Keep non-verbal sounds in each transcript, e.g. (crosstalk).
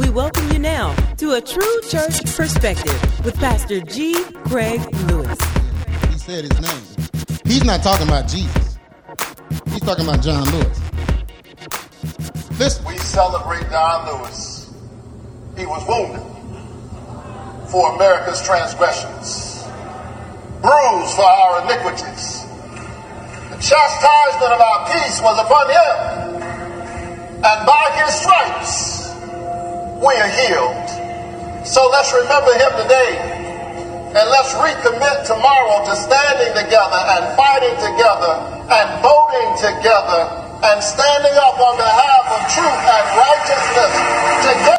We welcome you now to a true church perspective with Pastor G. Craig Lewis. He said his name. He's not talking about Jesus. He's talking about John Lewis. Listen. We celebrate John Lewis. He was wounded for America's transgressions, bruised for our iniquities. The chastisement of our peace was upon him, and by his stripes we are healed. So let's remember him today. And let's recommit tomorrow to standing together and fighting together and voting together and standing up on behalf of truth and righteousness together.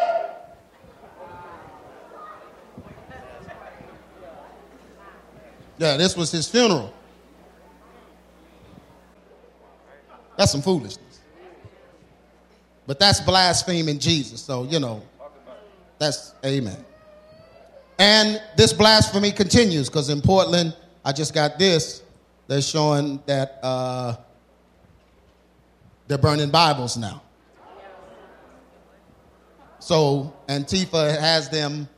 Yeah, this was his funeral. That's some foolishness. But that's blaspheming Jesus. So, you know, that's amen. And this blasphemy continues because in Portland, I just got this. They're showing that uh, they're burning Bibles now. So Antifa has them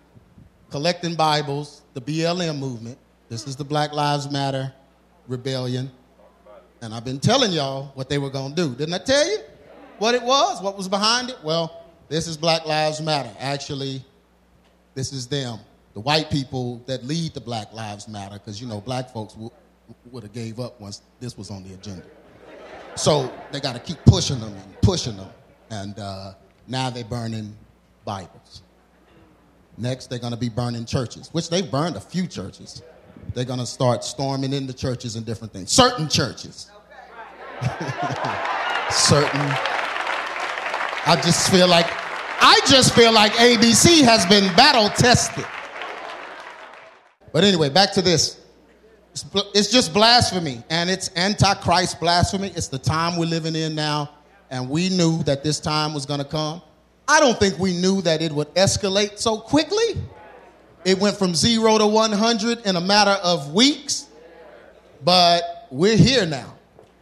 collecting Bibles, the BLM movement. This is the Black Lives Matter rebellion. And I've been telling y'all what they were going to do. Didn't I tell you what it was? What was behind it? Well, this is Black Lives Matter. Actually, this is them. The white people that lead the Black Lives Matter, because, you know, black folks w- would have gave up once this was on the agenda. So they got to keep pushing them and pushing them. And uh, now they're burning Bibles. Next, they're going to be burning churches, which they've burned a few churches. They're going to start storming into churches and different things. Certain churches. (laughs) Certain. I just feel like, I just feel like ABC has been battle tested. But anyway, back to this. It's, just blasphemy, and it's antichrist blasphemy. It's the time we're living in now, and we knew that this time was going to come. I don't think we knew that it would escalate so quickly. It went from zero to 100 in a matter of weeks, but we're here now.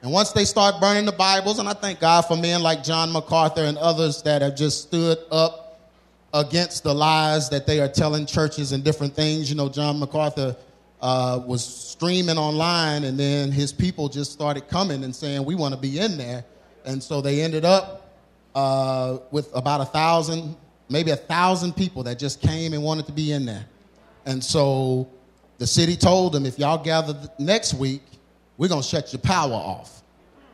And once they start burning the Bibles, and I thank God for men like John MacArthur and others that have just stood up against the lies that they are telling churches and different things. You know, John MacArthur uh, was streaming online, and then his people just started coming and saying, We want to be in there. And so they ended up uh, with about a thousand, maybe a thousand people that just came and wanted to be in there. And so the city told them, If y'all gather next week, we're going to shut your power off.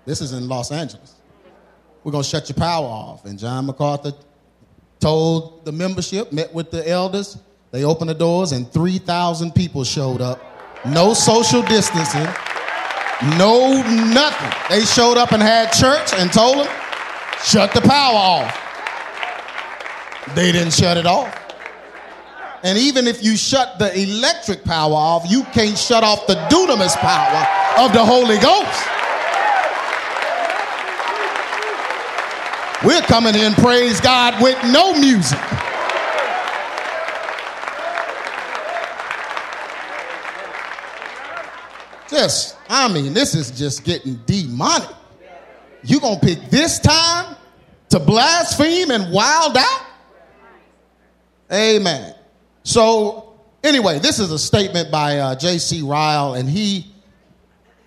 This is in Los Angeles. We're going to shut your power off. And John MacArthur told the membership, met with the elders. They opened the doors, and 3,000 people showed up. No social distancing, no nothing. They showed up and had church and told them, shut the power off. They didn't shut it off. And even if you shut the electric power off, you can't shut off the dunamis power of the Holy Ghost. We're coming in, praise God, with no music. Just, I mean, this is just getting demonic. You gonna pick this time to blaspheme and wild out? Amen. So, anyway, this is a statement by uh, J.C. Ryle, and he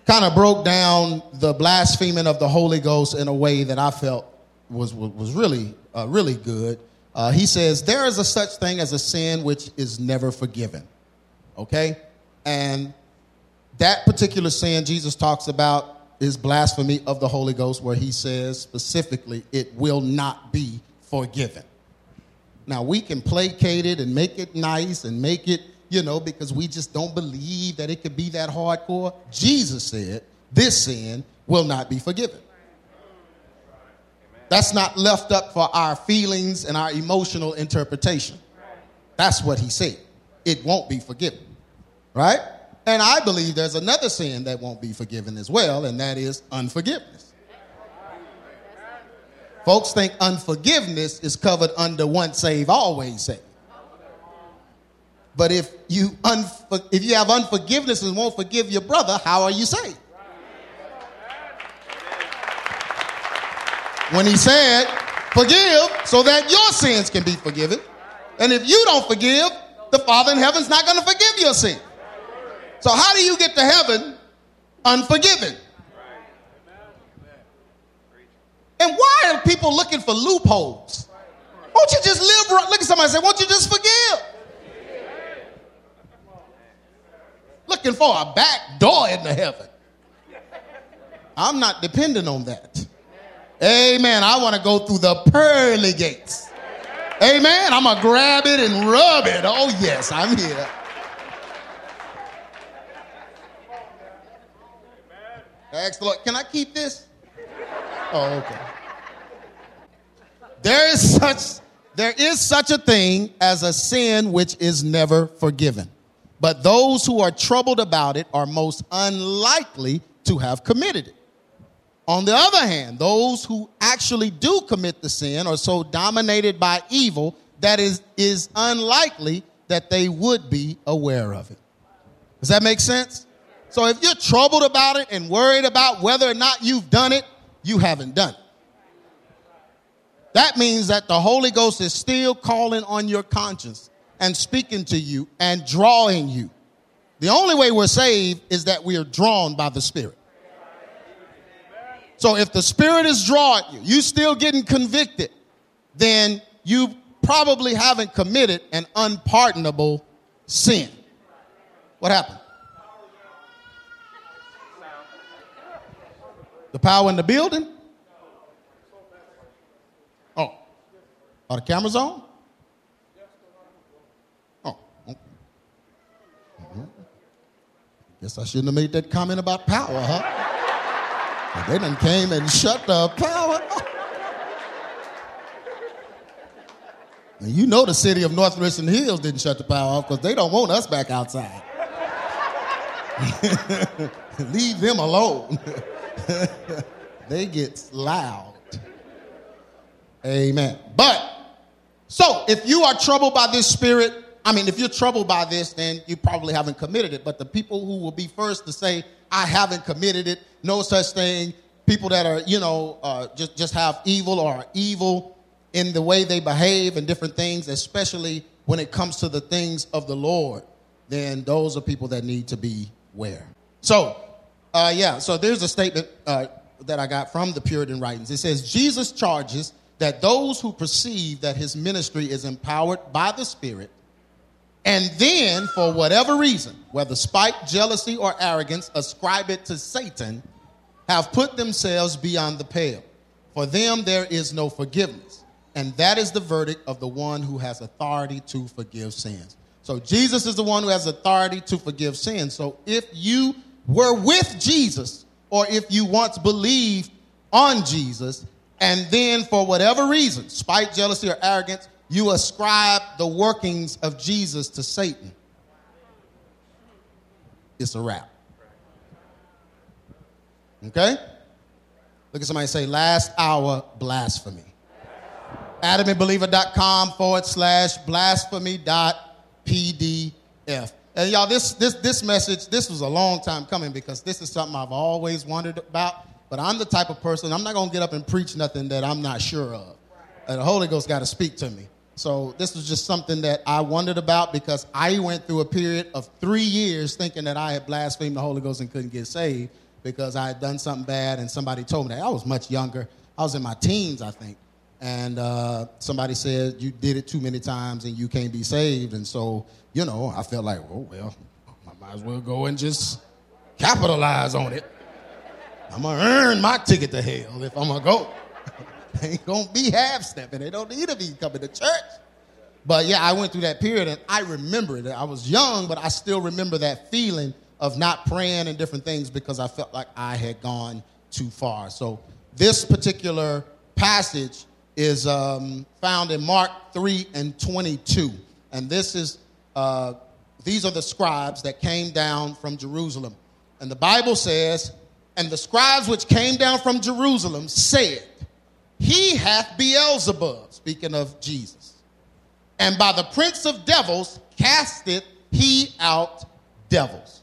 kind of broke down the blaspheming of the Holy Ghost in a way that I felt was, was, really, uh, really good. Uh, he says, There is a such thing as a sin which is never forgiven. Okay? And that particular sin Jesus talks about is blasphemy of the Holy Ghost, where he says specifically, it will not be forgiven. Now, we can placate it and make it nice and make it, you know, because we just don't believe that it could be that hardcore. Jesus said, this sin will not be forgiven. That's not left up for our feelings and our emotional interpretation. That's what he said. It won't be forgiven. Right? And I believe there's another sin that won't be forgiven as well, and that is unforgiveness. Folks think unforgiveness is covered under once saved, always saved. But if you, unfor- if you have unforgiveness and won't forgive your brother, how are you saved? When he said, Forgive so that your sins can be forgiven. And if you don't forgive, the Father in heaven's not going to forgive your sin. So, how do you get to heaven unforgiven? And why are people looking for loopholes? Won't you just live right? Look at somebody and say, Won't you just forgive? Looking for a back door into heaven. I'm not dependent on that. Amen. I want to go through the pearly gates. Amen. I'm going to grab it and rub it. Oh, yes, I'm here. The Lord, can I keep this? Oh, okay. There is such there is such a thing as a sin which is never forgiven. But those who are troubled about it are most unlikely to have committed it. On the other hand, those who actually do commit the sin are so dominated by evil that is is unlikely that they would be aware of it. Does that make sense? So if you're troubled about it and worried about whether or not you've done it, you haven't done. That means that the Holy Ghost is still calling on your conscience and speaking to you and drawing you. The only way we're saved is that we are drawn by the Spirit. So if the Spirit is drawing you, you still getting convicted, then you probably haven't committed an unpardonable sin. What happened? The power in the building? Oh. Are the cameras on? Oh. Mm-hmm. Guess I shouldn't have made that comment about power, huh? But they done came and shut the power off. And you know the city of North Richland Hills didn't shut the power off because they don't want us back outside. (laughs) Leave them alone. (laughs) (laughs) they get loud. Amen. But, so if you are troubled by this spirit, I mean, if you're troubled by this, then you probably haven't committed it. But the people who will be first to say, I haven't committed it, no such thing, people that are, you know, uh, just, just have evil or are evil in the way they behave and different things, especially when it comes to the things of the Lord, then those are people that need to be aware. So, uh, yeah, so there's a statement uh, that I got from the Puritan writings. It says, Jesus charges that those who perceive that his ministry is empowered by the Spirit and then, for whatever reason, whether spite, jealousy, or arrogance, ascribe it to Satan, have put themselves beyond the pale. For them, there is no forgiveness. And that is the verdict of the one who has authority to forgive sins. So, Jesus is the one who has authority to forgive sins. So, if you were with Jesus, or if you once believed on Jesus, and then for whatever reason, spite, jealousy, or arrogance, you ascribe the workings of Jesus to Satan, it's a wrap. Okay? Look at somebody say, last hour blasphemy. AdamandBeliever.com forward slash blasphemy dot PDF. And y'all, this, this, this message, this was a long time coming because this is something I've always wondered about. But I'm the type of person, I'm not going to get up and preach nothing that I'm not sure of. And the Holy Ghost got to speak to me. So this was just something that I wondered about because I went through a period of three years thinking that I had blasphemed the Holy Ghost and couldn't get saved because I had done something bad and somebody told me that. I was much younger. I was in my teens, I think. And uh, somebody said, You did it too many times and you can't be saved. And so, you know, I felt like, Oh, well, I might as well go and just capitalize on it. I'm going to earn my ticket to hell if I'm going to go. (laughs) they ain't gonna be half stepping. They don't need to be coming to church. But yeah, I went through that period and I remember it. I was young, but I still remember that feeling of not praying and different things because I felt like I had gone too far. So this particular passage is um, found in Mark 3 and 22. And this is, uh, these are the scribes that came down from Jerusalem. And the Bible says, and the scribes which came down from Jerusalem said, he hath Beelzebub, speaking of Jesus. And by the prince of devils casteth he out devils.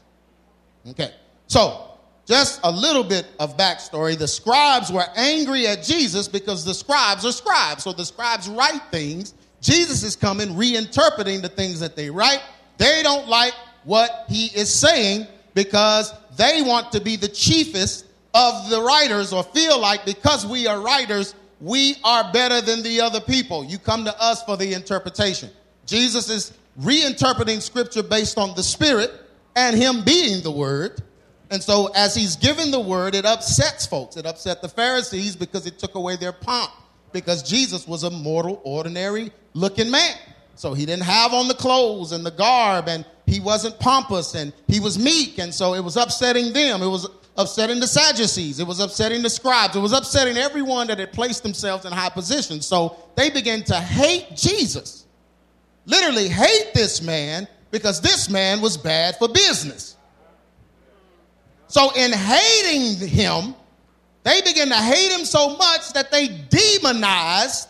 Okay. So, just a little bit of backstory. The scribes were angry at Jesus because the scribes are scribes. So the scribes write things. Jesus is coming, reinterpreting the things that they write. They don't like what he is saying because they want to be the chiefest of the writers or feel like because we are writers, we are better than the other people. You come to us for the interpretation. Jesus is reinterpreting scripture based on the Spirit and him being the Word. And so, as he's given the word, it upsets folks. It upset the Pharisees because it took away their pomp, because Jesus was a mortal, ordinary looking man. So, he didn't have on the clothes and the garb, and he wasn't pompous, and he was meek. And so, it was upsetting them. It was upsetting the Sadducees. It was upsetting the scribes. It was upsetting everyone that had placed themselves in high positions. So, they began to hate Jesus. Literally, hate this man because this man was bad for business. So, in hating him, they began to hate him so much that they demonized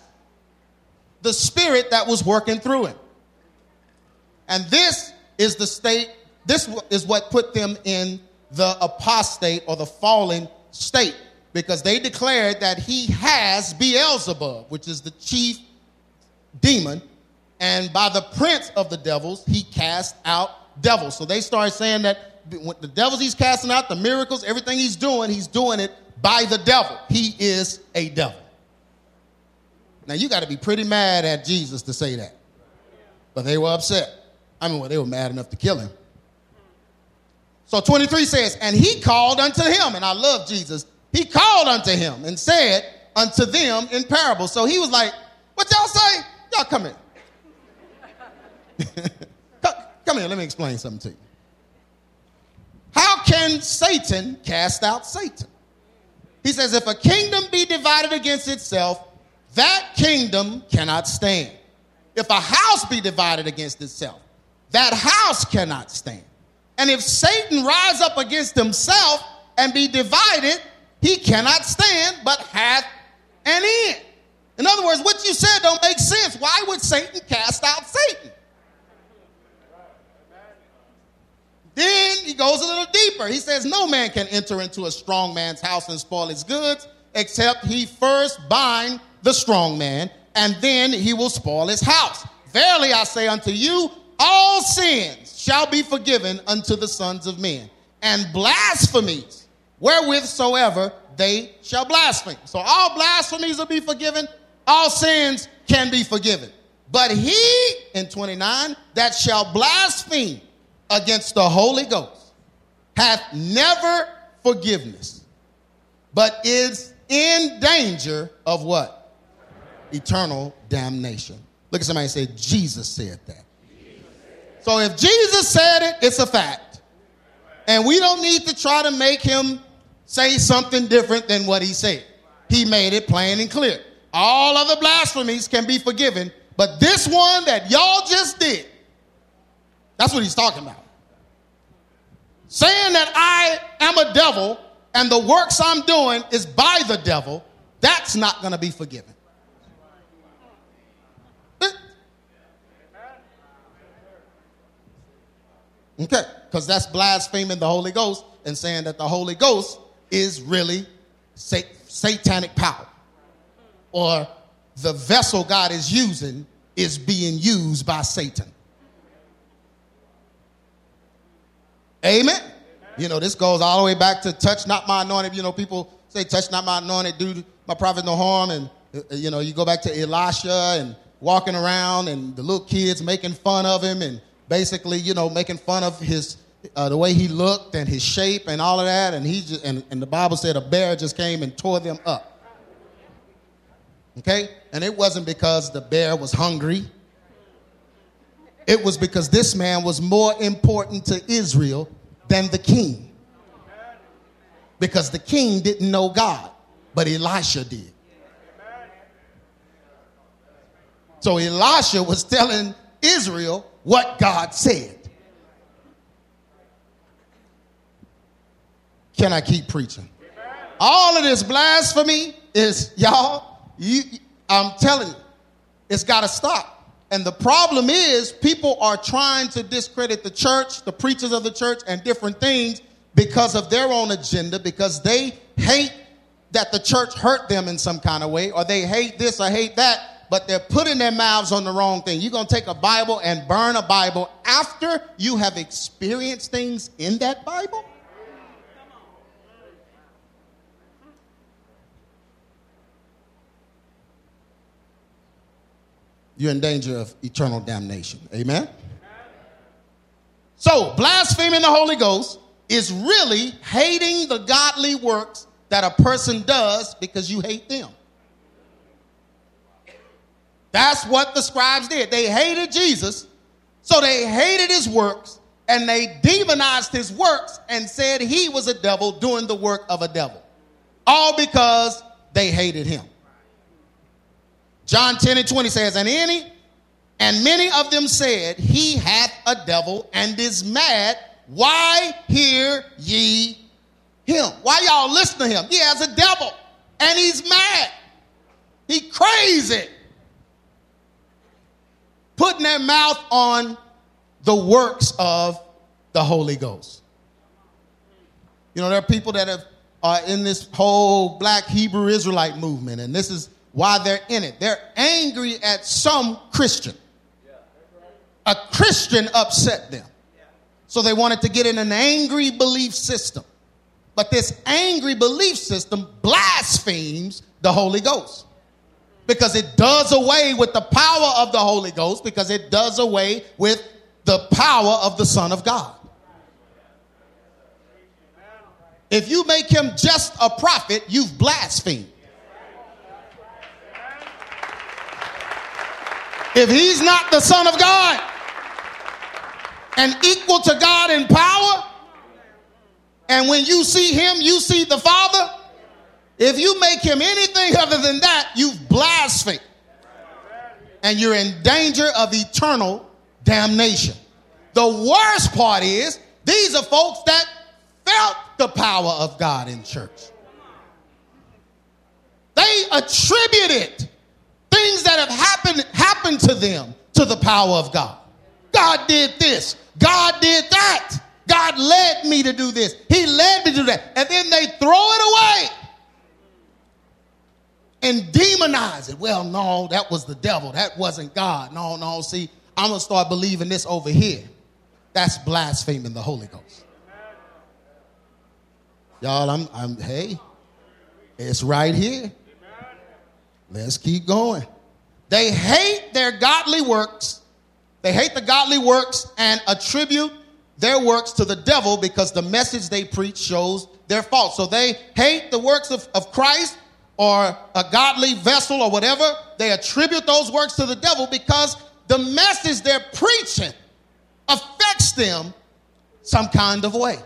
the spirit that was working through him. And this is the state, this is what put them in the apostate or the fallen state because they declared that he has Beelzebub, which is the chief demon, and by the prince of the devils, he cast out devils. So they started saying that the devils he's casting out, the miracles, everything he's doing, he's doing it by the devil. He is a devil. Now you got to be pretty mad at Jesus to say that. But they were upset. I mean, well, they were mad enough to kill him. So 23 says, And he called unto him, and I love Jesus. He called unto him and said unto them in parables. So he was like, What y'all say? Y'all come here. (laughs) come here, let me explain something to you. How can Satan cast out Satan? He says, if a kingdom be divided against itself, that kingdom cannot stand. If a house be divided against itself, that house cannot stand. And if Satan rise up against himself and be divided, he cannot stand, but hath an end. In other words, what you said don't make sense. Why would Satan cast out Satan? Then he goes a little deeper. He says, No man can enter into a strong man's house and spoil his goods, except he first bind the strong man, and then he will spoil his house. Verily I say unto you, all sins shall be forgiven unto the sons of men, and blasphemies wherewith soever they shall blaspheme. So all blasphemies will be forgiven, all sins can be forgiven. But he, in 29, that shall blaspheme against the Holy Ghost hath never forgiveness, but is in danger of what? Eternal damnation. Look at somebody and say, Jesus said that. So if Jesus said it, it's a fact. And we don't need to try to make him say something different than what he said. He made it plain and clear. All other blasphemies can be forgiven, but this one that y'all just did, that's what he's talking about. Saying that I am a devil and the works I'm doing is by the devil, that's not going to be forgiven. Eh. Okay, because that's blaspheming the Holy Ghost and saying that the Holy Ghost is really satanic power. Or the vessel God is using is being used by Satan. Amen. You know, this goes all the way back to touch not my anointed. You know, people say touch not my anointed, do my prophet no harm. And, uh, you know, you go back to Elisha and walking around and the little kids making fun of him and basically, you know, making fun of his, uh, the way he looked and his shape and all of that. And he just, and, and the Bible said a bear just came and tore them up. Okay? And it wasn't because the bear was hungry. It was because this man was more important to Israel than the king. Because the king didn't know God, but Elisha did. So Elisha was telling Israel what God said. Can I keep preaching? All of this blasphemy is, y'all, you, I'm telling you, it's got to stop. And the problem is, people are trying to discredit the church, the preachers of the church, and different things because of their own agenda, because they hate that the church hurt them in some kind of way, or they hate this or hate that, but they're putting their mouths on the wrong thing. You're going to take a Bible and burn a Bible after you have experienced things in that Bible? You're in danger of eternal damnation. Amen? So, blaspheming the Holy Ghost is really hating the godly works that a person does because you hate them. That's what the scribes did. They hated Jesus, so they hated his works, and they demonized his works and said he was a devil doing the work of a devil. All because they hated him. John 10 and 20 says, And any and many of them said, He hath a devil and is mad. Why hear ye him? Why y'all listen to him? He has a devil and he's mad. He crazy. Putting their mouth on the works of the Holy Ghost. You know, there are people that have are in this whole black Hebrew Israelite movement, and this is why they're in it. They're angry at some Christian. A Christian upset them. So they wanted to get in an angry belief system. But this angry belief system blasphemes the Holy Ghost because it does away with the power of the Holy Ghost, because it does away with the power of the Son of God. If you make him just a prophet, you've blasphemed. If he's not the Son of God and equal to God in power, and when you see him, you see the Father, if you make him anything other than that, you've blasphemed. And you're in danger of eternal damnation. The worst part is, these are folks that felt the power of God in church. They attributed things that have happened happened to them to the power of God. God did this. God did that. God led me to do this. He led me to do that. And then they throw it away and demonize it. Well, no, that was the devil. That wasn't God. No, no. See, I'm going to start believing this over here. That's blaspheming the Holy Ghost. Y'all, I'm, I'm, hey, it's right here. Let's keep going. They hate their godly works. They hate the godly works and attribute their works to the devil because the message they preach shows their fault. So they hate the works of, of Christ or a godly vessel or whatever. They attribute those works to the devil because the message they're preaching affects them some kind of way.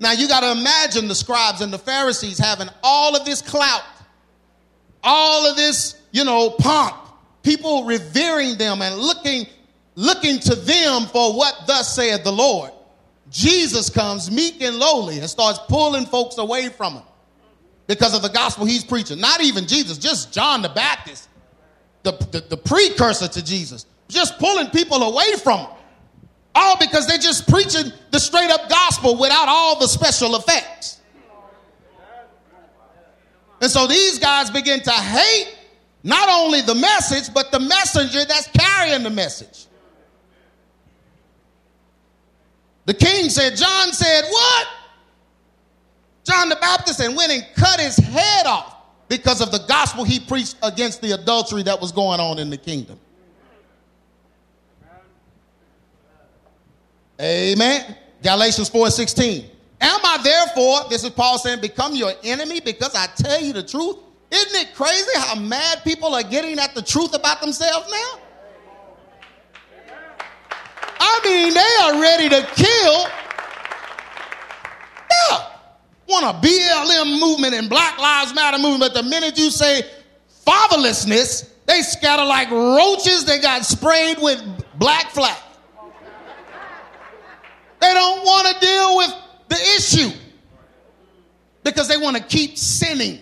Now you got to imagine the scribes and the Pharisees having all of this clout, all of this, you know, pomp, people revering them and looking looking to them for what thus saith the Lord. Jesus comes meek and lowly and starts pulling folks away from him because of the gospel he's preaching. Not even Jesus, just John the Baptist, the, the, the precursor to Jesus, just pulling people away from him. All because they're just preaching the straight up gospel without all the special effects. And so these guys begin to hate not only the message, but the messenger that's carrying the message. The king said, John said, What? John the Baptist and went and cut his head off because of the gospel he preached against the adultery that was going on in the kingdom. Amen. Galatians 4 16. Am I therefore, this is Paul saying, become your enemy because I tell you the truth? Isn't it crazy how mad people are getting at the truth about themselves now? I mean, they are ready to kill. Yeah. Want a BLM movement and Black Lives Matter movement, but the minute you say fatherlessness, they scatter like roaches They got sprayed with black flag. They don't want to deal with the issue because they want to keep sinning.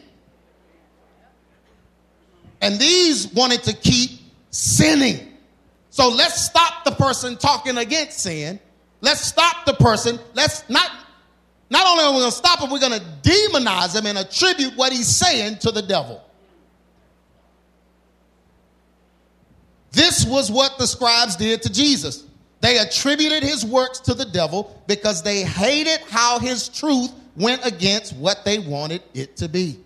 And these wanted to keep sinning. So let's stop the person talking against sin. Let's stop the person. Let's not Not only are we going to stop him, we're going to demonize him and attribute what he's saying to the devil. This was what the scribes did to Jesus. They attributed his works to the devil because they hated how his truth went against what they wanted it to be.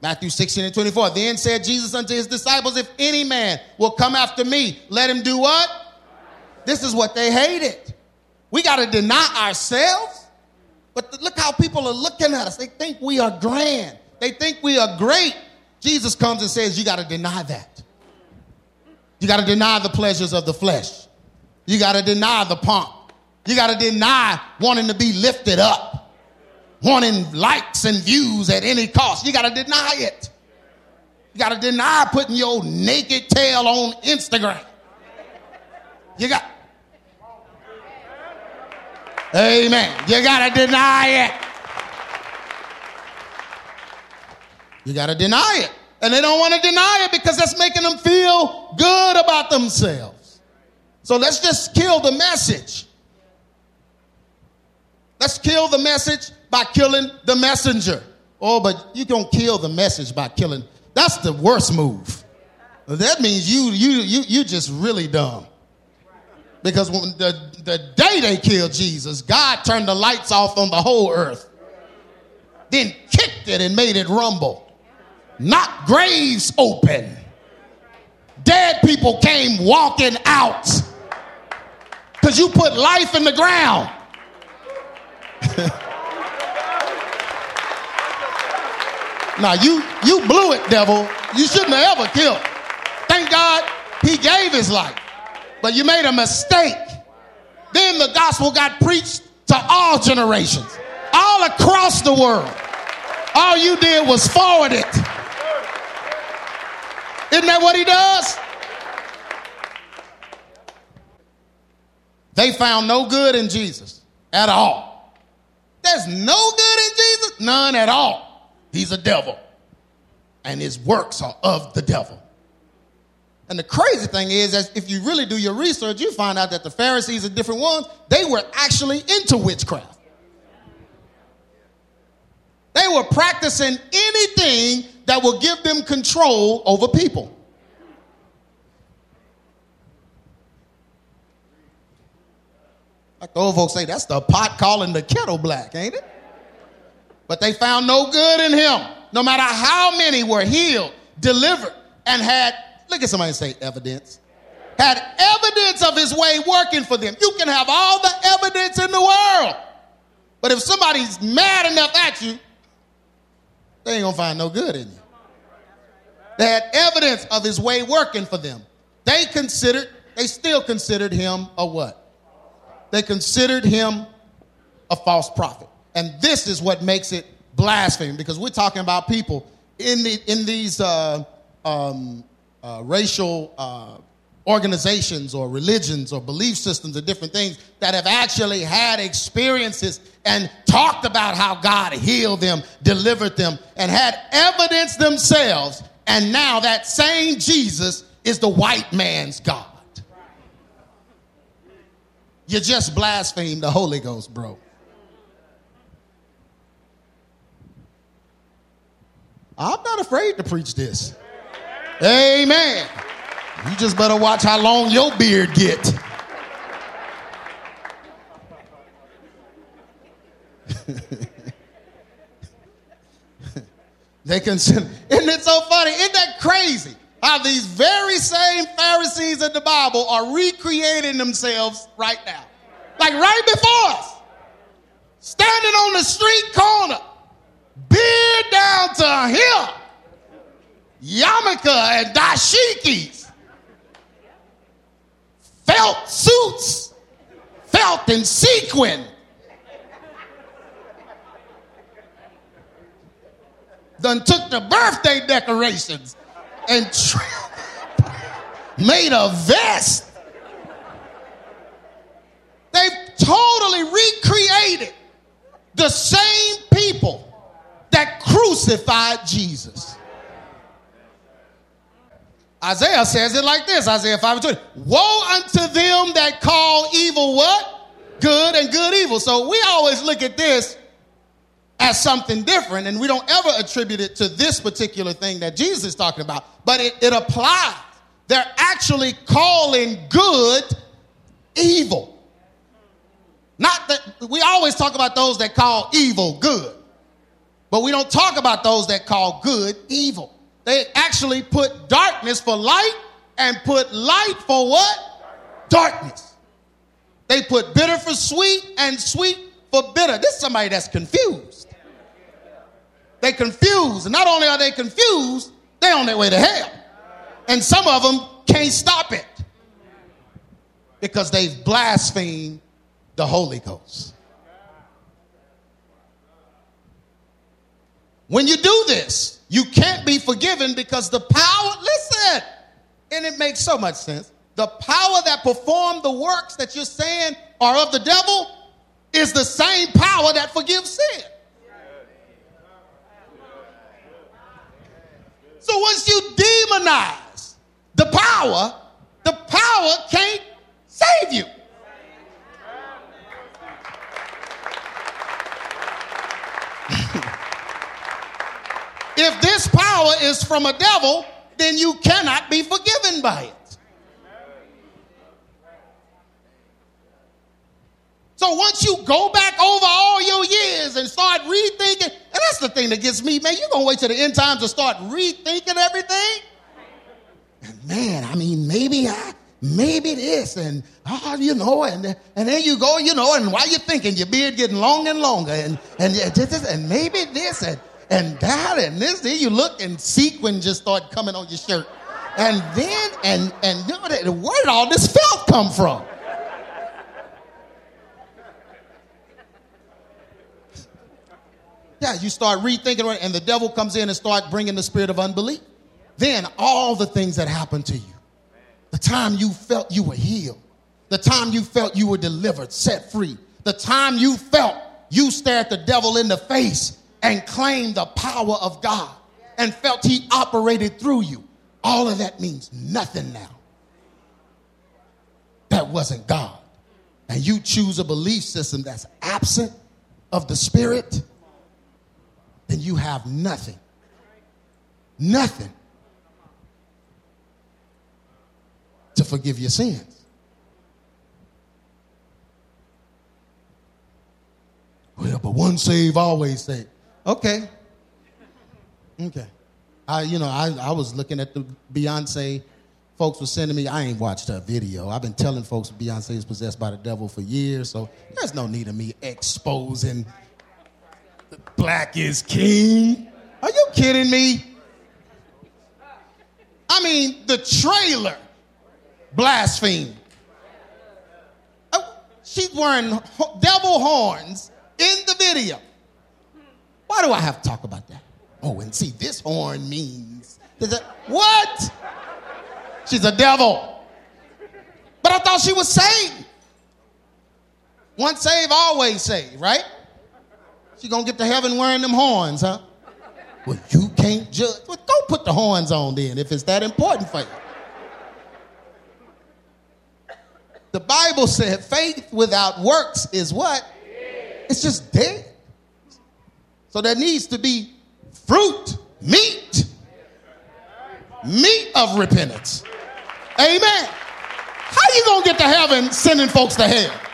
Matthew 16 and 24. Then said Jesus unto his disciples, If any man will come after me, let him do what? This is what they hated. We got to deny ourselves. But look how people are looking at us. They think we are grand, they think we are great. Jesus comes and says, You got to deny that. You got to deny the pleasures of the flesh. You got to deny the pomp. You got to deny wanting to be lifted up, wanting likes and views at any cost. You got to deny it. You got to deny putting your naked tail on Instagram. You got. Amen. You got to deny it. You got to deny it. And they don't want to deny it because that's making them feel good about themselves. So let's just kill the message. Let's kill the message by killing the messenger. Oh, but you don't kill the message by killing. That's the worst move. That means you you you you just really dumb. Because when the, the day they killed Jesus, God turned the lights off on the whole earth. Then kicked it and made it rumble knocked graves open. Dead people came walking out because you put life in the ground. (laughs) now you you blew it, devil. You shouldn't have ever killed. Thank God he gave his life. But you made a mistake. Then the gospel got preached to all generations, all across the world. All you did was forward it. Isn't that what he does? They found no good in Jesus at all. There's no good in Jesus, none at all. He's a devil, and his works are of the devil. And the crazy thing is, that if you really do your research, you find out that the Pharisees and different ones, they were actually into witchcraft. They were practicing anything that will give them control over people. Like the old folks say, that's the pot calling the kettle black, ain't it? But they found no good in him. No matter how many were healed, delivered, and had, look at somebody say evidence, had evidence of his way working for them. You can have all the evidence in the world. But if somebody's mad enough at you, they ain't gonna find no good in you. They had evidence of his way working for them. They considered, they still considered him a what? They considered him a false prophet. And this is what makes it blasphemy because we're talking about people in, the, in these uh, um, uh, racial uh, organizations or religions or belief systems or different things that have actually had experiences and talked about how God healed them, delivered them, and had evidence themselves. And now that same Jesus is the white man's God. You just blasphemed the Holy Ghost, bro. I'm not afraid to preach this. Amen. You just better watch how long your beard get. (laughs) they consider, (laughs) isn't it so funny? Isn't that crazy? How these very same Pharisees in the Bible are recreating themselves right now. Like right before us. Standing on the street corner, beard down to here, yarmulke and dashikis felt suits, felt and sequin. Then took the birthday decorations and made a vest. They've totally recreated the same people that crucified Jesus. Isaiah says it like this Isaiah 5 and 20. Woe unto them that call evil what? good and good evil. So we always look at this as something different, and we don't ever attribute it to this particular thing that Jesus is talking about, but it, it applies. They're actually calling good evil. Not that we always talk about those that call evil good, but we don't talk about those that call good evil. They actually put darkness for light and put light for what? Darkness. They put bitter for sweet and sweet for bitter. This is somebody that's confused. They confused. And not only are they confused, they're on their way to hell. And some of them can't stop it because they've blasphemed the Holy Ghost. When you do this, you can't be forgiven because the power, listen, and it makes so much sense. The power that performed the works that you're saying are of the devil is the same power that forgives sin. So once you demonize the power, the power can't save you. (laughs) if this power is from a devil, then you cannot be forgiven by it. So once you go back over all your years and start rethinking, and that's the thing that gets me, man, you're gonna wait till the end times to start rethinking everything. And man, I mean, maybe I, maybe this, and oh, you know, and and then you go, you know, and while you're thinking, your beard getting longer and longer, and and this and maybe this, and and that, and this, then you look and sequin just start coming on your shirt, and then and and you know, where did all this felt come from? Yeah, you start rethinking and the devil comes in and start bringing the spirit of unbelief. Then all the things that happened to you, the time you felt you were healed, the time you felt you were delivered, set free, the time you felt you stared the devil in the face and claimed the power of God and felt he operated through you. All of that means nothing now. That wasn't God. And you choose a belief system that's absent of the Spirit then you have nothing. Nothing to forgive your sins. Well, but one save, always save. Okay. Okay. I, you know, I, I was looking at the Beyonce folks were sending me. I ain't watched her video. I've been telling folks Beyonce is possessed by the devil for years, so there's no need of me exposing black is king. Are you kidding me? I mean, the trailer blaspheme. Oh, she's wearing devil horns in the video. Why do I have to talk about that? Oh, and see, this horn means that, what? She's a devil. But I thought she was saved. Once saved, always saved, right? She gonna get to heaven wearing them horns, huh? Well, you can't judge. Well, go put the horns on then if it's that important for you. The Bible said faith without works is what? It's just dead. So there needs to be fruit, meat, meat of repentance. Amen. How you gonna get to heaven sending folks to hell?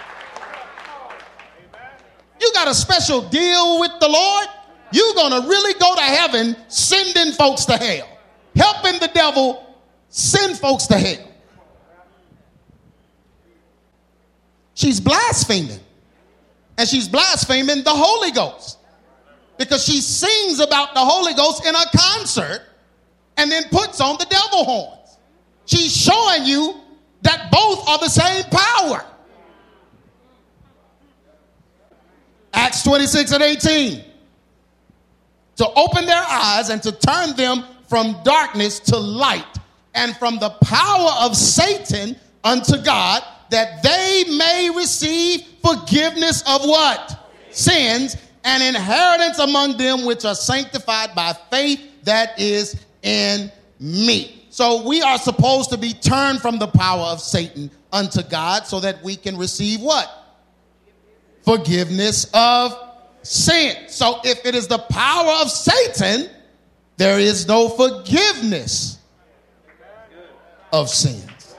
You got a special deal with the Lord, you're going to really go to heaven sending folks to hell, helping the devil send folks to hell. She's blaspheming. And she's blaspheming the Holy Ghost because she sings about the Holy Ghost in a concert and then puts on the devil horns. She's showing you that both are the same power. Acts 26 and 18. To open their eyes and to turn them from darkness to light and from the power of Satan unto God, that they may receive forgiveness of what? Sins and inheritance among them which are sanctified by faith that is in me. So we are supposed to be turned from the power of Satan unto God so that we can receive what? Forgiveness of sin. So if it is the power of Satan, there is no forgiveness of sins.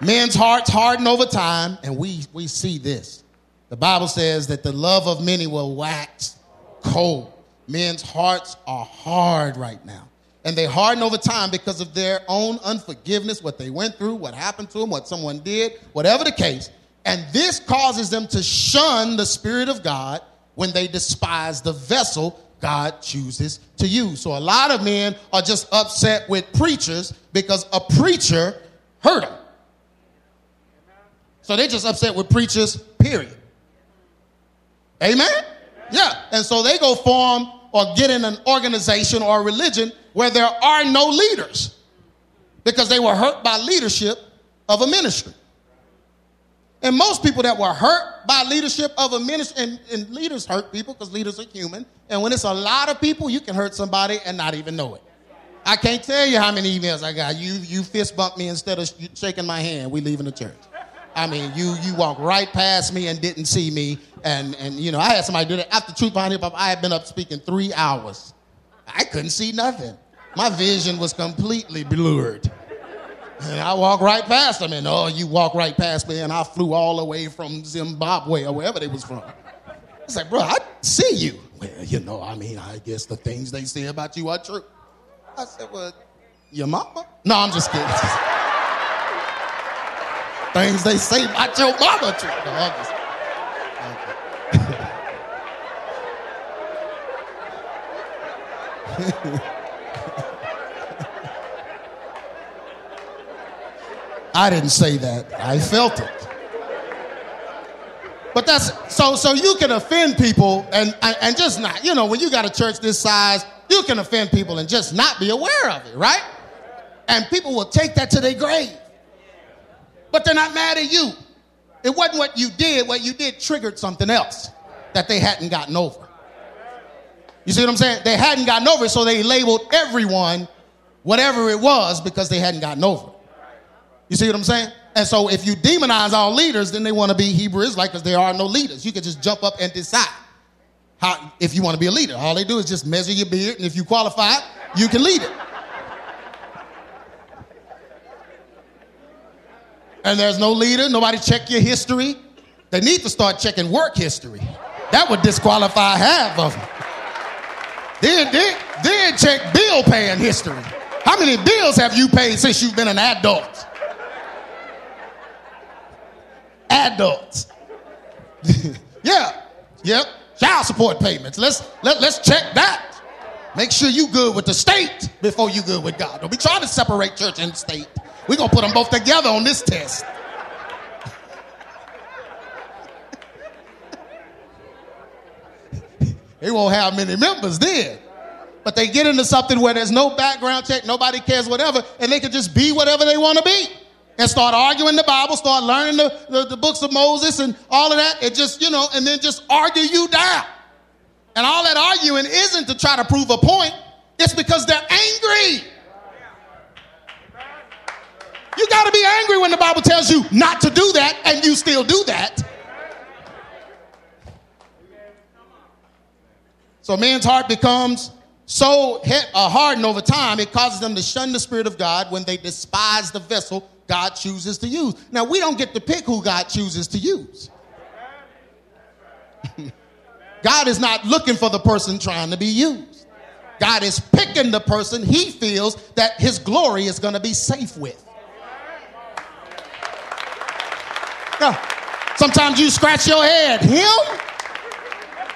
Men's hearts harden over time, and we, we see this. The Bible says that the love of many will wax cold. Men's hearts are hard right now. And they harden over time because of their own unforgiveness, what they went through, what happened to them, what someone did, whatever the case. And this causes them to shun the Spirit of God when they despise the vessel God chooses to use. So a lot of men are just upset with preachers because a preacher hurt them. So they're just upset with preachers, period. Amen? Yeah. And so they go form or get in an organization or a religion where there are no leaders because they were hurt by leadership of a ministry. And most people that were hurt by leadership of a ministry, and, and leaders hurt people because leaders are human. And when it's a lot of people, you can hurt somebody and not even know it. I can't tell you how many emails I got. You you fist bumped me instead of shaking my hand. We leaving the church. I mean, you you walked right past me and didn't see me. And and you know, I had somebody do that. After Truth Behind Hip Hop, I had been up speaking three hours. I couldn't see nothing. My vision was completely blurred. And I walked right past them, and oh, you walk right past me, and I flew all the way from Zimbabwe or wherever they was from. It's like, bro, I see you. Well, you know, I mean, I guess the things they say about you are true. I said, well, your mama? No, I'm just kidding. (laughs) things they say about your mama true. No, I'm just, (laughs) (laughs) I didn't say that. I felt it. But that's so so you can offend people and and just not, you know, when you got a church this size, you can offend people and just not be aware of it, right? And people will take that to their grave. But they're not mad at you. It wasn't what you did, what you did triggered something else that they hadn't gotten over. You see what I'm saying? They hadn't gotten over it, so they labeled everyone whatever it was because they hadn't gotten over it. You see what I'm saying? And so if you demonize all leaders, then they want to be Hebrew Israelite because there are no leaders. You can just jump up and decide how if you want to be a leader. All they do is just measure your beard, and if you qualify, you can lead it. And there's no leader, nobody check your history. They need to start checking work history. That would disqualify half of them. Then, then, then check bill paying history. How many bills have you paid since you've been an adult? Adults. (laughs) yeah, yep. Child support payments. Let's let, let's check that. Make sure you good with the state before you good with God. Don't be trying to separate church and state. We're gonna put them both together on this test. (laughs) they won't have many members then. But they get into something where there's no background check, nobody cares, whatever, and they can just be whatever they want to be and start arguing the Bible, start learning the, the, the, books of Moses and all of that. It just, you know, and then just argue you down. And all that arguing isn't to try to prove a point, it's because they're angry. You got to be angry when the Bible tells you not to do that and you still do that. So man's heart becomes so uh, hardened over time, it causes them to shun the Spirit of God when they despise the vessel God chooses to use. Now, we don't get to pick who God chooses to use. (laughs) God is not looking for the person trying to be used. God is picking the person he feels that his glory is going to be safe with. Now, sometimes you scratch your head. Him?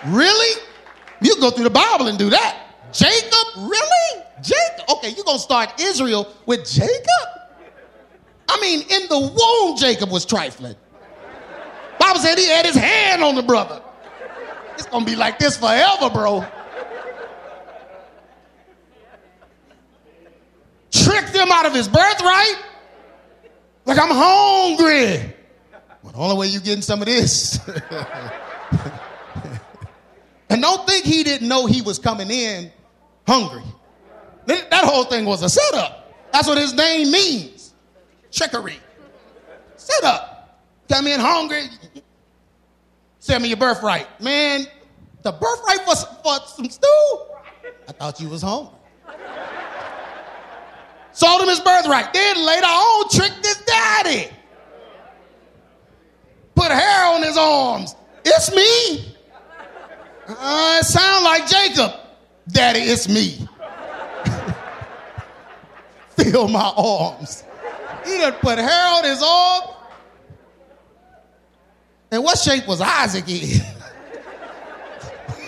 Really? You go through the Bible and do that. Jacob? Really? Jacob? Okay, you're going to start Israel with Jacob? I mean, in the womb, Jacob was trifling. Bible said he had his hand on the brother. It's to be like this forever, bro. Tricked him out of his birthright. Like, I'm hungry. Well, the only way you getting some of this. (laughs) and don't think he didn't know he was coming in hungry. That whole thing was a setup. That's what his name means. Trickery. Setup. Come in hungry. Send me your birthright. Man, the birthright for, for some stew? I thought you was home. Sold him his birthright. Then later on tricked his daddy. Put hair on his arms. It's me. Uh, it sound like Jacob. Daddy, it's me. (laughs) Feel my arms. He done put hair on his arm. And what shape was Isaac in?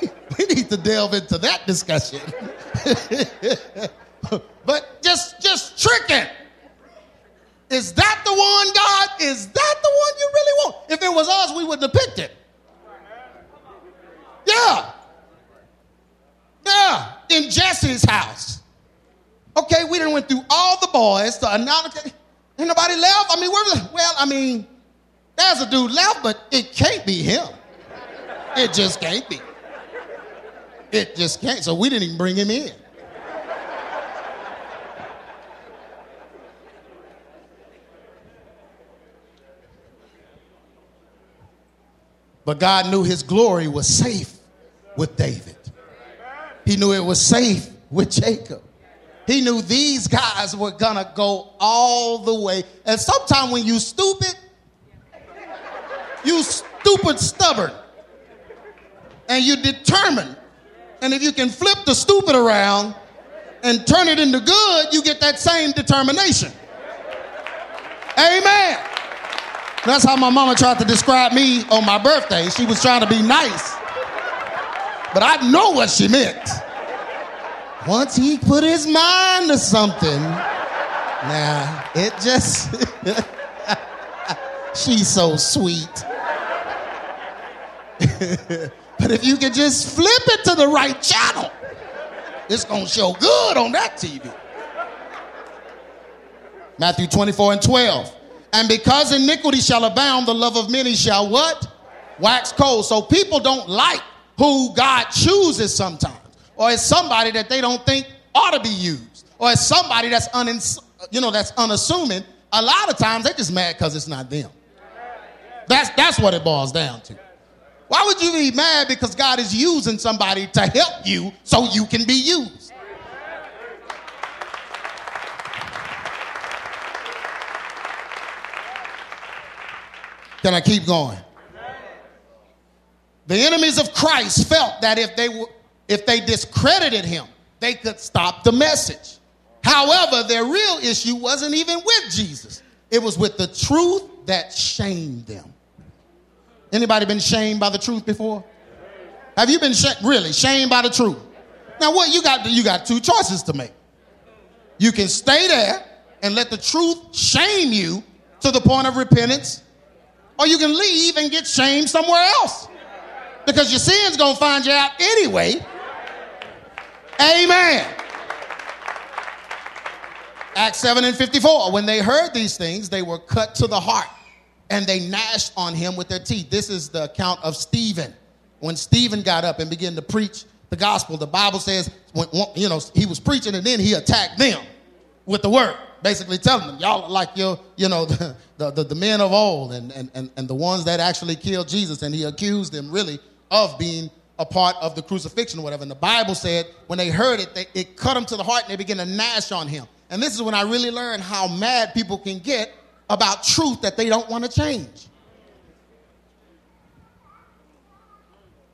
(laughs) we need to delve into that discussion. (laughs) but just just tricking. Is that the one, God? Is that the one you really want? If it was us, we wouldn't have picked it. Yeah. Yeah. In Jesse's house. Okay, we done went through all the boys. To, now, ain't nobody left? I mean, where, well, I mean, there's a dude left, but it can't be him. It just can't be. It just can't. So we didn't even bring him in. But God knew his glory was safe with David. He knew it was safe with Jacob. He knew these guys were gonna go all the way. And sometimes when you stupid, you stupid stubborn, and you determined. And if you can flip the stupid around and turn it into good, you get that same determination. Amen. That's how my mama tried to describe me on my birthday. She was trying to be nice. But I know what she meant. Once he put his mind to something, now it just, (laughs) she's so sweet. (laughs) but if you can just flip it to the right channel, it's going to show good on that TV. Matthew 24 and 12. And because iniquity shall abound, the love of many shall what? Wax cold. So people don't like who God chooses sometimes, or it's somebody that they don't think ought to be used, or it's somebody that's unins- you know that's unassuming. A lot of times they just mad because it's not them. That's that's what it boils down to. Why would you be mad because God is using somebody to help you so you can be used? Can I keep going? The enemies of Christ felt that if they were, if they discredited him, they could stop the message. However, their real issue wasn't even with Jesus. It was with the truth that shamed them. Anybody been shamed by the truth before? Have you been sh- really shamed by the truth? Now what you got you got two choices to make. You can stay there and let the truth shame you to the point of repentance or you can leave and get shamed somewhere else because your sin's gonna find you out anyway. Amen. Acts 7 and 54. When they heard these things, they were cut to the heart and they gnashed on him with their teeth. This is the account of Stephen. When Stephen got up and began to preach the gospel, the Bible says, when, you know, he was preaching and then he attacked them with the word basically telling them, y'all like your, you know, (laughs) the, the, the, men of old and, and, and, and the ones that actually killed Jesus. And he accused them really of being a part of the crucifixion or whatever. And the Bible said when they heard it, they, it cut them to the heart and they began to gnash on him. And this is when I really learned how mad people can get about truth that they don't want to change.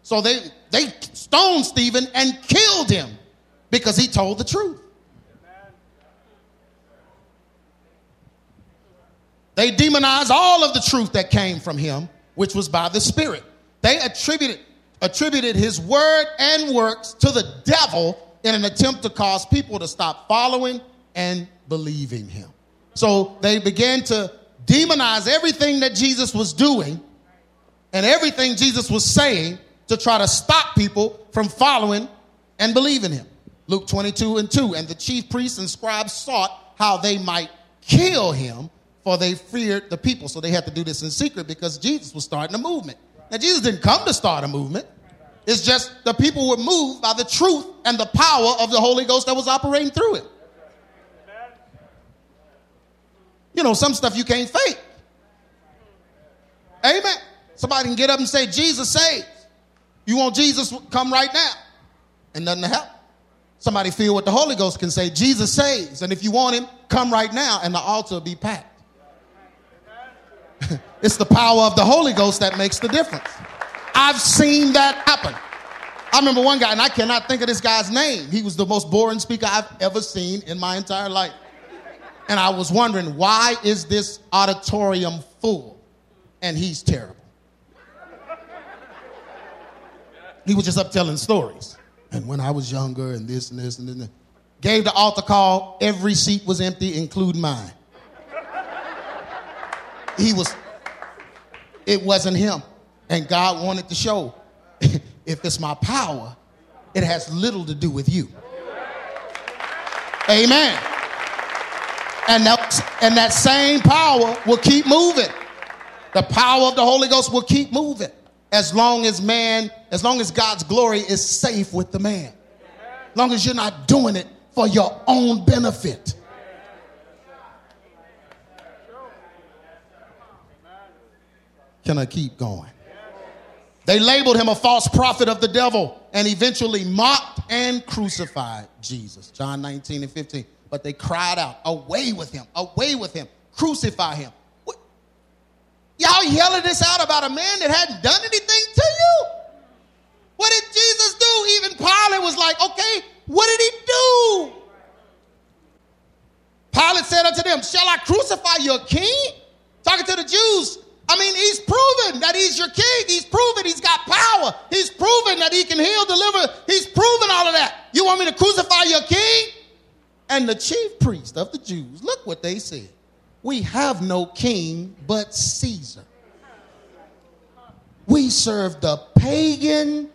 So they, they stoned Stephen and killed him because he told the truth. They demonized all of the truth that came from him, which was by the Spirit. They attributed, attributed his word and works to the devil in an attempt to cause people to stop following and believing him. So they began to demonize everything that Jesus was doing and everything Jesus was saying to try to stop people from following and believing him. Luke 22 and 2. And the chief priests and scribes sought how they might kill him for they feared the people. So they had to do this in secret because Jesus was starting a movement. Now, Jesus didn't come to start a movement. It's just the people were moved by the truth and the power of the Holy Ghost that was operating through it. You know, some stuff you can't fake. Amen. Somebody can get up and say, Jesus saves. You want Jesus come right now. And nothing to help. Somebody feel what the Holy Ghost can say, Jesus saves. And if you want him, come right now, and the altar will be packed. It's the power of the Holy Ghost that makes the difference. I've seen that happen. I remember one guy, and I cannot think of this guy's name. He was the most boring speaker I've ever seen in my entire life. And I was wondering, why is this auditorium full? And he's terrible. He was just up telling stories. And when I was younger, and this and this and this, gave the altar call. Every seat was empty, including mine. He was, it wasn't him. And God wanted to show (laughs) if it's my power, it has little to do with you. Amen. And that, and that same power will keep moving. The power of the Holy Ghost will keep moving as long as man, as long as God's glory is safe with the man. As long as you're not doing it for your own benefit. Can I keep going? They labeled him a false prophet of the devil and eventually mocked and crucified Jesus. John 19 and 15. But they cried out, Away with him, away with him, crucify him. What? Y'all yelling this out about a man that hadn't done anything to you? What did Jesus do? Even Pilate was like, Okay, what did he do? Pilate said unto them, Shall I crucify your king? Talking to the Jews, I mean, he's proven that he's your king. He's proven he's got power. He's proven that he can heal, deliver. He's proven all of that. You want me to crucify your king? And the chief priest of the Jews, look what they said. We have no king but Caesar. We serve the pagan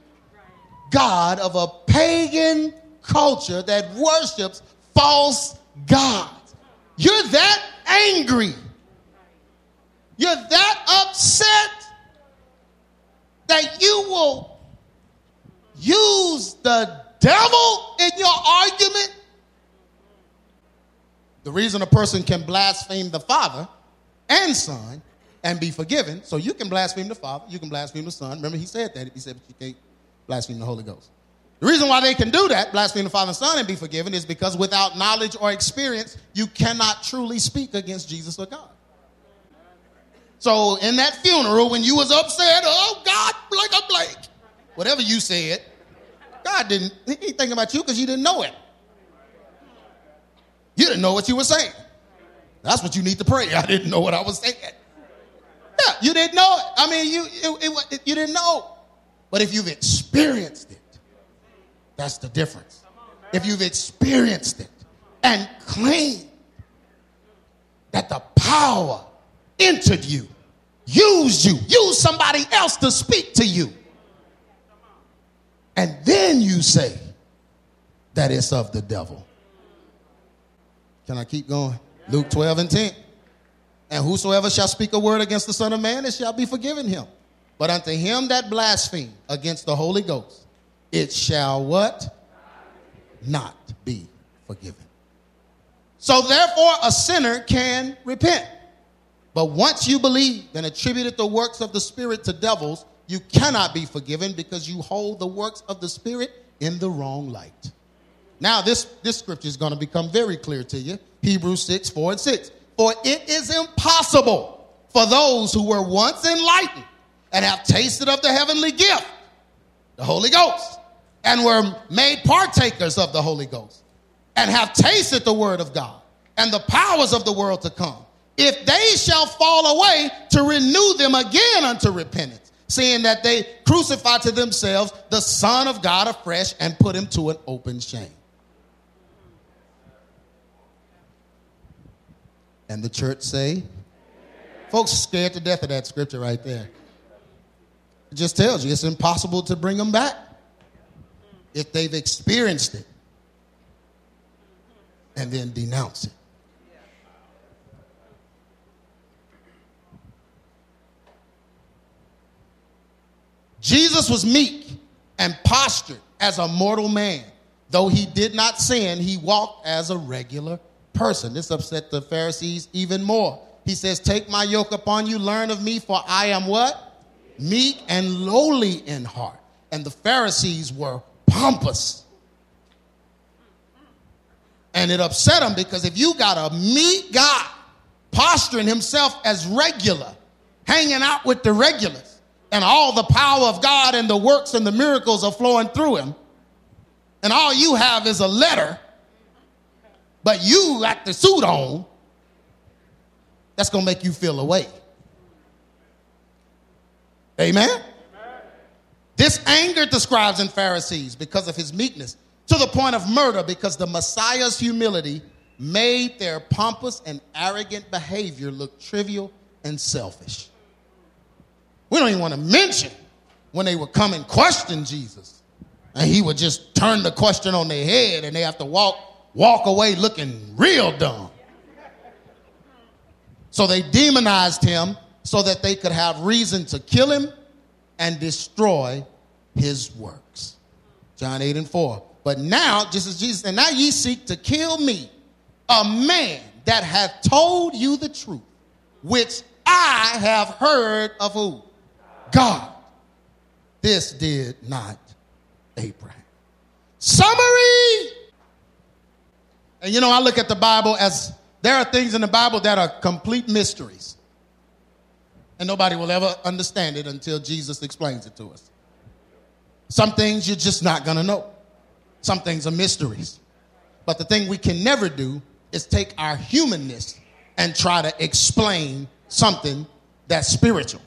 God of a pagan culture that worships false gods. You're that angry you're that upset that you will use the devil in your argument. The reason a person can blaspheme the Father and Son and be forgiven, so you can blaspheme the Father, you can blaspheme the Son. Remember, he said that. He said, but you can't blaspheme the Holy Ghost. The reason why they can do that, blaspheme the Father and Son, and be forgiven, is because without knowledge or experience, you cannot truly speak against Jesus or God. So in that funeral, when you was upset, oh God, like a Blake, whatever you said, God didn't, he ain't thinking about you because you didn't know it. You didn't know what you were saying. That's what you need to pray. (laughs) I didn't know what I was saying. Yeah, you didn't know it. I mean, you, it, it, you didn't know. But if you've experienced it, that's the difference. If you've experienced it and claimed that the power entered you, used you, used somebody else to speak to you. And then you say that it's of the devil. Can I keep going? Luke 12 and 10. And whosoever shall speak a word against the Son of Man, it shall be forgiven him. But unto him that blaspheme against the Holy Ghost, it shall what? Not be forgiven. So therefore, a sinner can repent. But once you believe and attributed the works of the Spirit to devils, you cannot be forgiven because you hold the works of the Spirit in the wrong light. Now, this, this scripture is going to become very clear to you Hebrews 6, 4 and 6. For it is impossible for those who were once enlightened and have tasted of the heavenly gift, the Holy Ghost, and were made partakers of the Holy Ghost, and have tasted the word of God and the powers of the world to come if they shall fall away, to renew them again unto repentance, seeing that they crucify to themselves the Son of God afresh and put him to an open shame. And the church say, folks scared to death of that scripture right there. It just tells you it's impossible to bring them back if they've experienced it and then denounce it. Jesus was meek and postured as a mortal man. Though he did not sin, he walked as a regular person. This upset the Pharisees even more. He says, Take my yoke upon you, learn of me, for I am what? meek and lowly in heart. And the Pharisees were pompous. And it upset them because if you got a meek guy posturing himself as regular, hanging out with the regulars, and all the power of God and the works and the miracles are flowing through him, and all you have is a letter, but you got the suit on, that's going to make you feel away. Amen? This angered the scribes and Pharisees because of his meekness to the point of murder because the Messiah's humility made their pompous and arrogant behavior look trivial and selfish. We don't even want to mention when they would come and question Jesus. And he would just turn the question on their head and they have to walk, walk away looking real dumb. So they demonized him so that they could have reason to kill him and destroy his works. John 8 and 4. But now, just as Jesus, and now ye seek to kill me, a man that hath told you the truth, which I have heard of who? God. This did not Abraham. Summary. And you know, I look at the Bible as there are things in the Bible that are complete mysteries. And nobody will ever understand it until Jesus explains it to us. Some things you're just not going to know. Some things are mysteries. But the thing we can never do is take our humanness and try to explain something that's spiritual.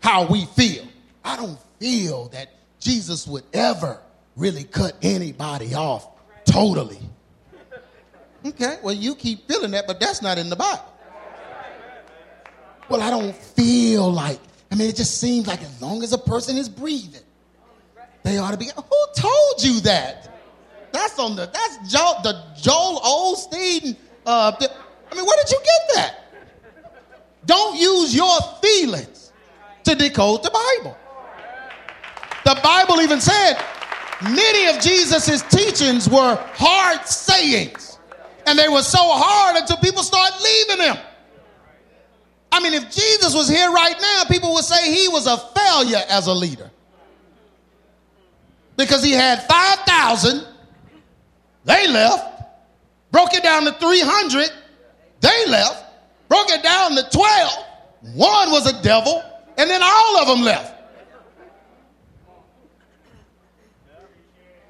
How we feel. I don't feel that Jesus would ever really cut anybody off totally. Okay, well, you keep feeling that, but that's not in the Bible. Well, I don't feel like, I mean, it just seems like as long as a person is breathing, they ought to be. Who told you that? That's on the, that's Joel, the Joel Osteen. Uh, I mean, where did you get that? Don't use your feelings to decode the Bible. The Bible even said many of Jesus' teachings were hard sayings. And they were so hard until people started leaving him. I mean, if Jesus was here right now, people would say he was a failure as a leader. Because he had 5,000, they left, broke it down to 300, they left, broke it down to 12, one was a devil, and then all of them left.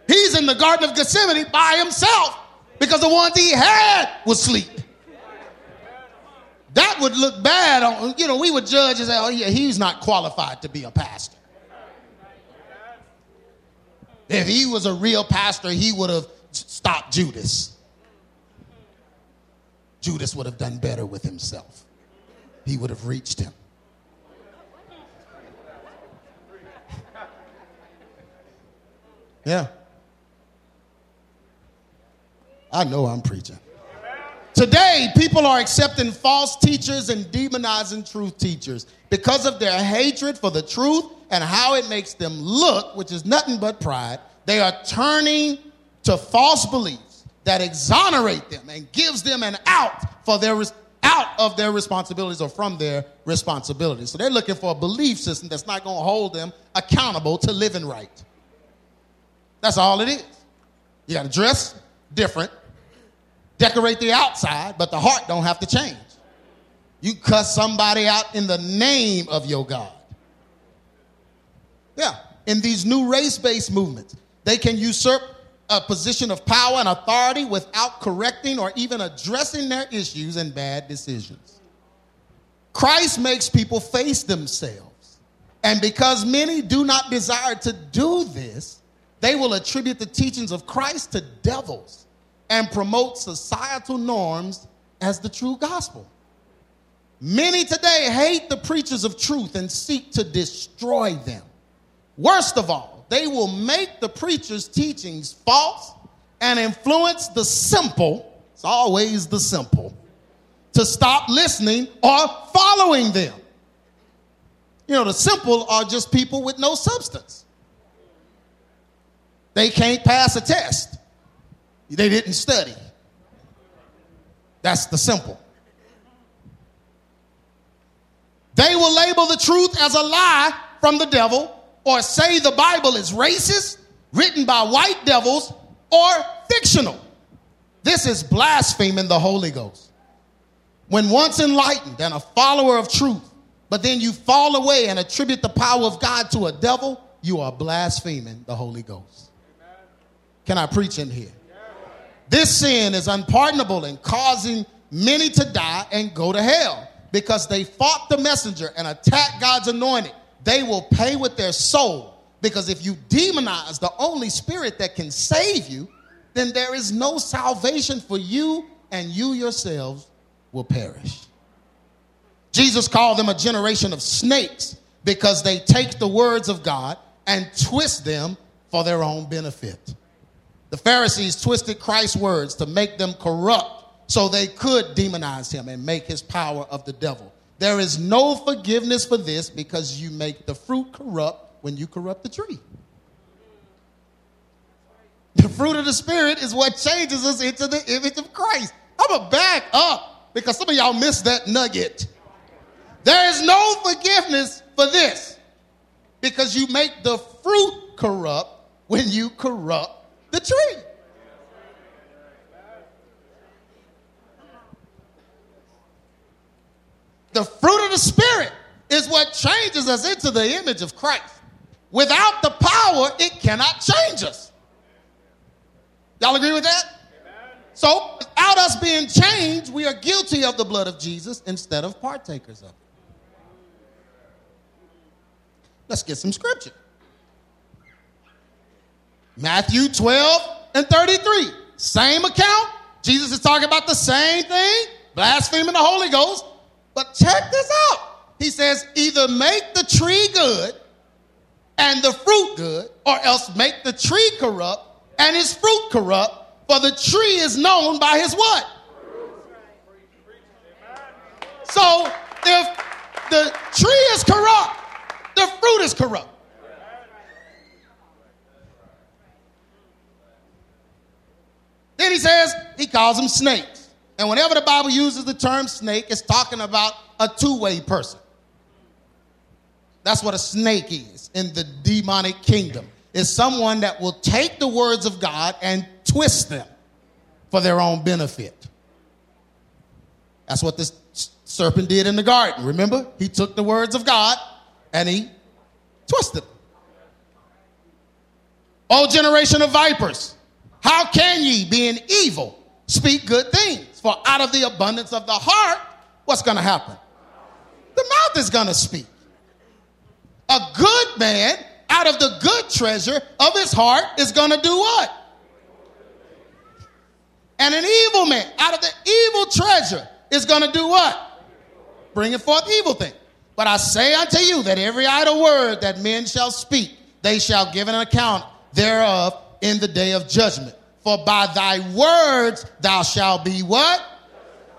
He's in the Garden of Gethsemane by himself because the ones he had was sleep. That would look bad on, you know, we would judge and say, oh, yeah, he's not qualified to be a pastor. If he was a real pastor, he would have stopped Judas. Judas would have done better with himself. He would have reached him. Yeah. I know I'm preaching. Today, people are accepting false teachers and demonizing truth teachers because of their hatred for the truth and how it makes them look, which is nothing but pride. They are turning to false beliefs that exonerate them and gives them an out for their out of their responsibilities or from their responsibilities. So they're looking for a belief system that's not going to hold them accountable to living right. That's all it is. You got to dress different, decorate the outside, but the heart don't have to change. You cuss somebody out in the name of your God. Yeah, in these new race-based movements, they can usurp a position of power and authority without correcting or even addressing their issues and bad decisions. Christ makes people face themselves. And because many do not desire to do this, they will attribute the teachings of Christ to devils and promote societal norms as the true gospel. Many today hate the preachers of truth and seek to destroy them. Worst of all, they will make the preacher's teachings false and influence the simple, it's always the simple, to stop listening or following them. You know, the simple are just people with no substance. They can't pass a test. They didn't study. That's the simple. They will label the truth as a lie from the devil or say the Bible is racist, written by white devils, or fictional. This is blaspheming the Holy Ghost. When once enlightened and a follower of truth, but then you fall away and attribute the power of God to a devil, you are blaspheming the Holy Ghost. Can I preach in here? This sin is unpardonable and causing many to die and go to hell because they fought the messenger and attacked God's anointed. They will pay with their soul because if you demonize the only spirit that can save you, then there is no salvation for you and you yourselves will perish. Jesus called them a generation of snakes because they take the words of God and twist them for their own benefit. The Pharisees twisted Christ's words to make them corrupt so they could demonize him and make his power of the devil. There is no forgiveness for this because you make the fruit corrupt when you corrupt the tree. The fruit of the Spirit is what changes us into the image of Christ. I'm going to back up because some of y'all missed that nugget. There is no forgiveness for this because you make the fruit corrupt when you corrupt the tree. The fruit of the Spirit is what changes us into the image of Christ. Without the power, it cannot change us. Y'all agree with that? So, without us being changed, we are guilty of the blood of Jesus instead of partakers of it. Let's get some scripture. Matthew 12 and 33. Same account. Jesus is talking about the same thing, blaspheming the Holy Ghost. But check this out. He says, either make the tree good and the fruit good, or else make the tree corrupt and his fruit corrupt, for the tree is known by his what? So if the tree is corrupt, the fruit is corrupt. Then he says, he calls them snakes. And whenever the Bible uses the term snake, it's talking about a two way person. That's what a snake is in the demonic kingdom. Is someone that will take the words of God and twist them for their own benefit. That's what this serpent did in the garden. Remember? He took the words of God and he twisted them. O generation of vipers, how can ye, being evil, speak good things? For out of the abundance of the heart, what's going to happen? The mouth is going to speak. A good man, out of the good treasure of his heart, is going to do what? And an evil man, out of the evil treasure, is going to do what? Bringing forth evil things. But I say unto you that every idle word that men shall speak, they shall give an account thereof in the day of judgment. For by thy words thou shalt be what?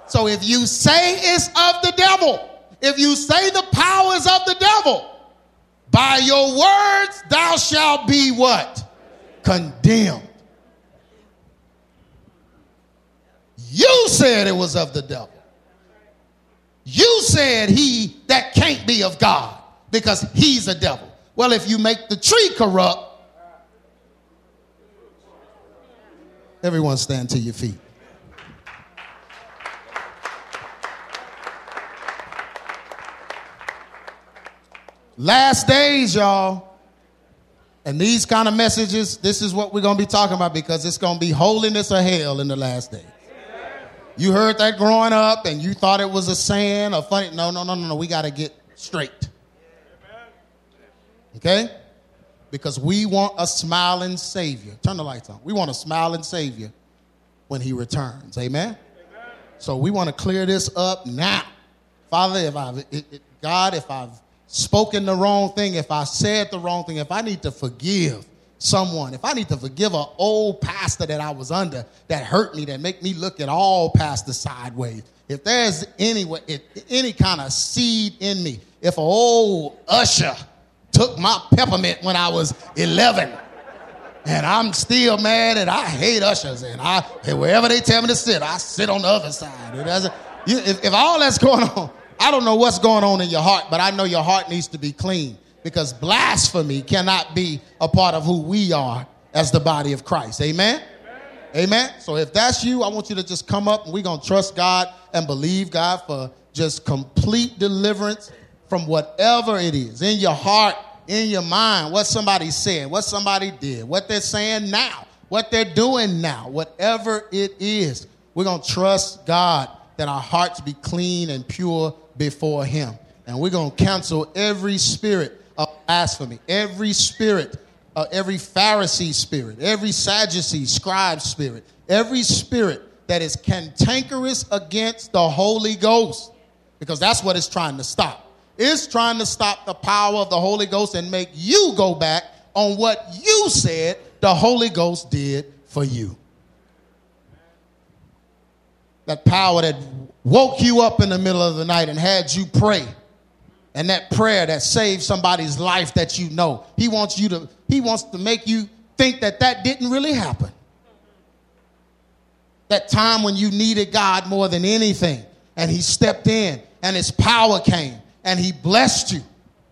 So if you say it's of the devil, if you say the powers of the devil, by your words thou shalt be what? Condemned. You said it was of the devil. You said he that can't be of God because he's a devil. Well, if you make the tree corrupt, everyone stand to your feet. Last days, y'all. And these kind of messages, this is what we're going to be talking about because it's going to be holiness or hell in the last days. You heard that growing up and you thought it was a saying or funny. No, no, no, no, no. We got to get straight. Okay? Because we want a smiling Savior. Turn the lights on. We want a smiling Savior when He returns. Amen? Amen. So we want to clear this up now. Father, if I've, it, it, God, if I've spoken the wrong thing, if I said the wrong thing, if I need to forgive, someone, if I need to forgive an old pastor that I was under that hurt me, that make me look at all pastors sideways, if there's any, any kind of seed in me, if an old usher took my peppermint when I was 11, and I'm still mad and I hate ushers, and I and wherever they tell me to sit, I sit on the other side. If, if all that's going on, I I don't know what's going on in your heart, but I know your heart needs to be clean because blasphemy cannot be a part of who we are as the body of Christ. Amen? Amen. Amen. So if that's you, I want you to just come up and we're going to trust God and believe God for just complete deliverance from whatever it is in your heart, in your mind, what somebody said, what somebody did, what they're saying now, what they're doing now, whatever it is. We're going to trust God that our hearts be clean and pure before Him. And we're going to cancel every spirit of blasphemy, every spirit, uh, every Pharisee spirit, every Sadducee scribe spirit, every spirit that is cantankerous against the Holy Ghost, because that's what it's trying to stop. It's trying to stop the power of the Holy Ghost and make you go back on what you said the Holy Ghost did for you. That power that woke you up in the middle of the night and had you pray. And that prayer that saved somebody's life that you know. He wants you to he wants to make you think that that didn't really happen. That time when you needed God more than anything and he stepped in and his power came and he blessed you.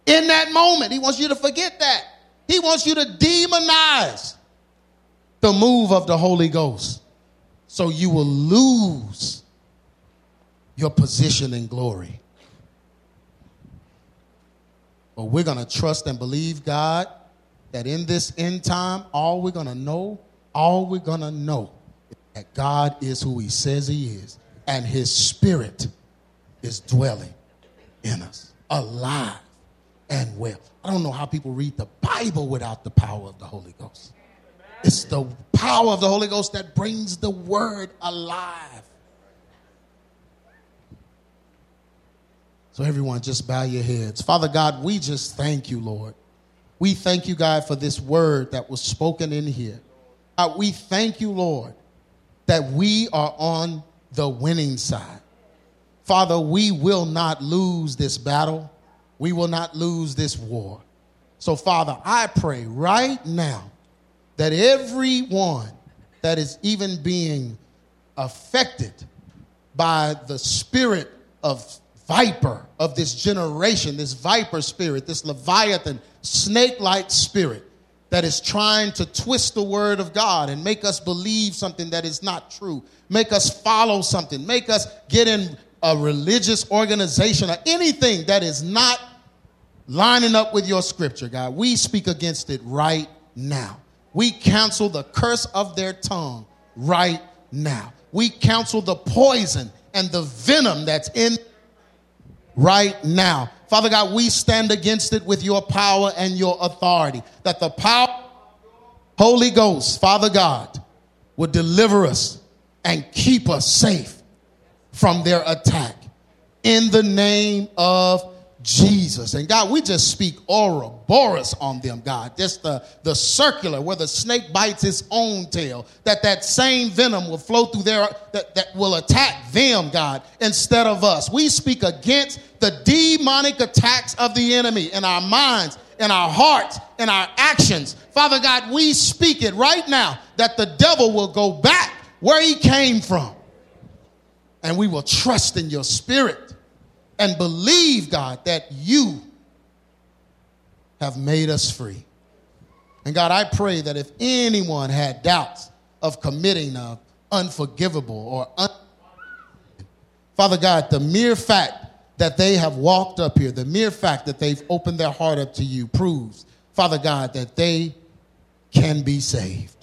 In that moment, he wants you to forget that. He wants you to demonize the move of the Holy Ghost so you will lose your position in glory. But we're going to trust and believe God that in this end time, all we're going to know, all we're going to know is that God is who He says He is, and His Spirit is dwelling in us, alive and well. I don't know how people read the Bible without the power of the Holy Ghost. It's the power of the Holy Ghost that brings the word alive. So, everyone, just bow your heads. Father God, we just thank you, Lord. We thank you, God, for this word that was spoken in here. God, we thank you, Lord, that we are on the winning side. Father, we will not lose this battle. We will not lose this war. So, Father, I pray right now that everyone that is even being affected by the spirit of viper of this generation, this viper spirit, this leviathan, snake like spirit that is trying to twist the word of God and make us believe something that is not true, make us follow something, make us get in a religious organization or anything that is not lining up with your scripture, God. We speak against it right now. We cancel the curse of their tongue right now. We cancel the poison and the venom that's in right now. Father God, we stand against it with your power and your authority. That the power, Holy Ghost, Father God, would deliver us and keep us safe from their attack. In the name of Jesus. And God, we just speak Ouroboros on them, God. Just the, the circular where the snake bites its own tail, that that same venom will flow through their, that, that will attack them, God, instead of us. We speak against the demonic attacks of the enemy in our minds, in our hearts, in our actions. Father God, we speak it right now that the devil will go back where he came from. And we will trust in your spirit and believe, God, that you have made us free. And God, I pray that if anyone had doubts of committing an unforgivable or un- Father God, the mere fact that they have walked up here, the mere fact that they've opened their heart up to you proves, Father God, that they can be saved.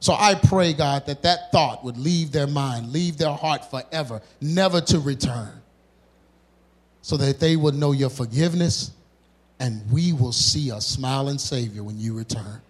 So I pray, God, that that thought would leave their mind, leave their heart forever, never to return so that they would know your forgiveness and we will see a smiling Savior when you return.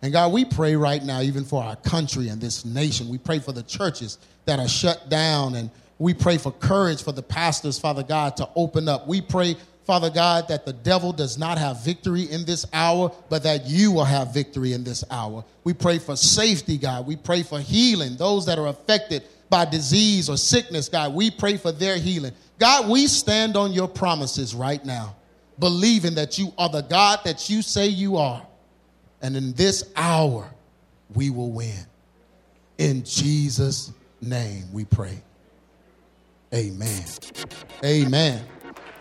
And God, we pray right now, even for our country and this nation. We pray for the churches that are shut down, and we pray for courage for the pastors, Father God, to open up. We pray, Father God, that the devil does not have victory in this hour, but that you will have victory in this hour. We pray for safety, God. We pray for healing. Those that are affected by disease or sickness, God, we pray for their healing. God, we stand on your promises right now, believing that you are the God that you say you are. And in this hour, we will win. In Jesus' name we pray. Amen. Amen.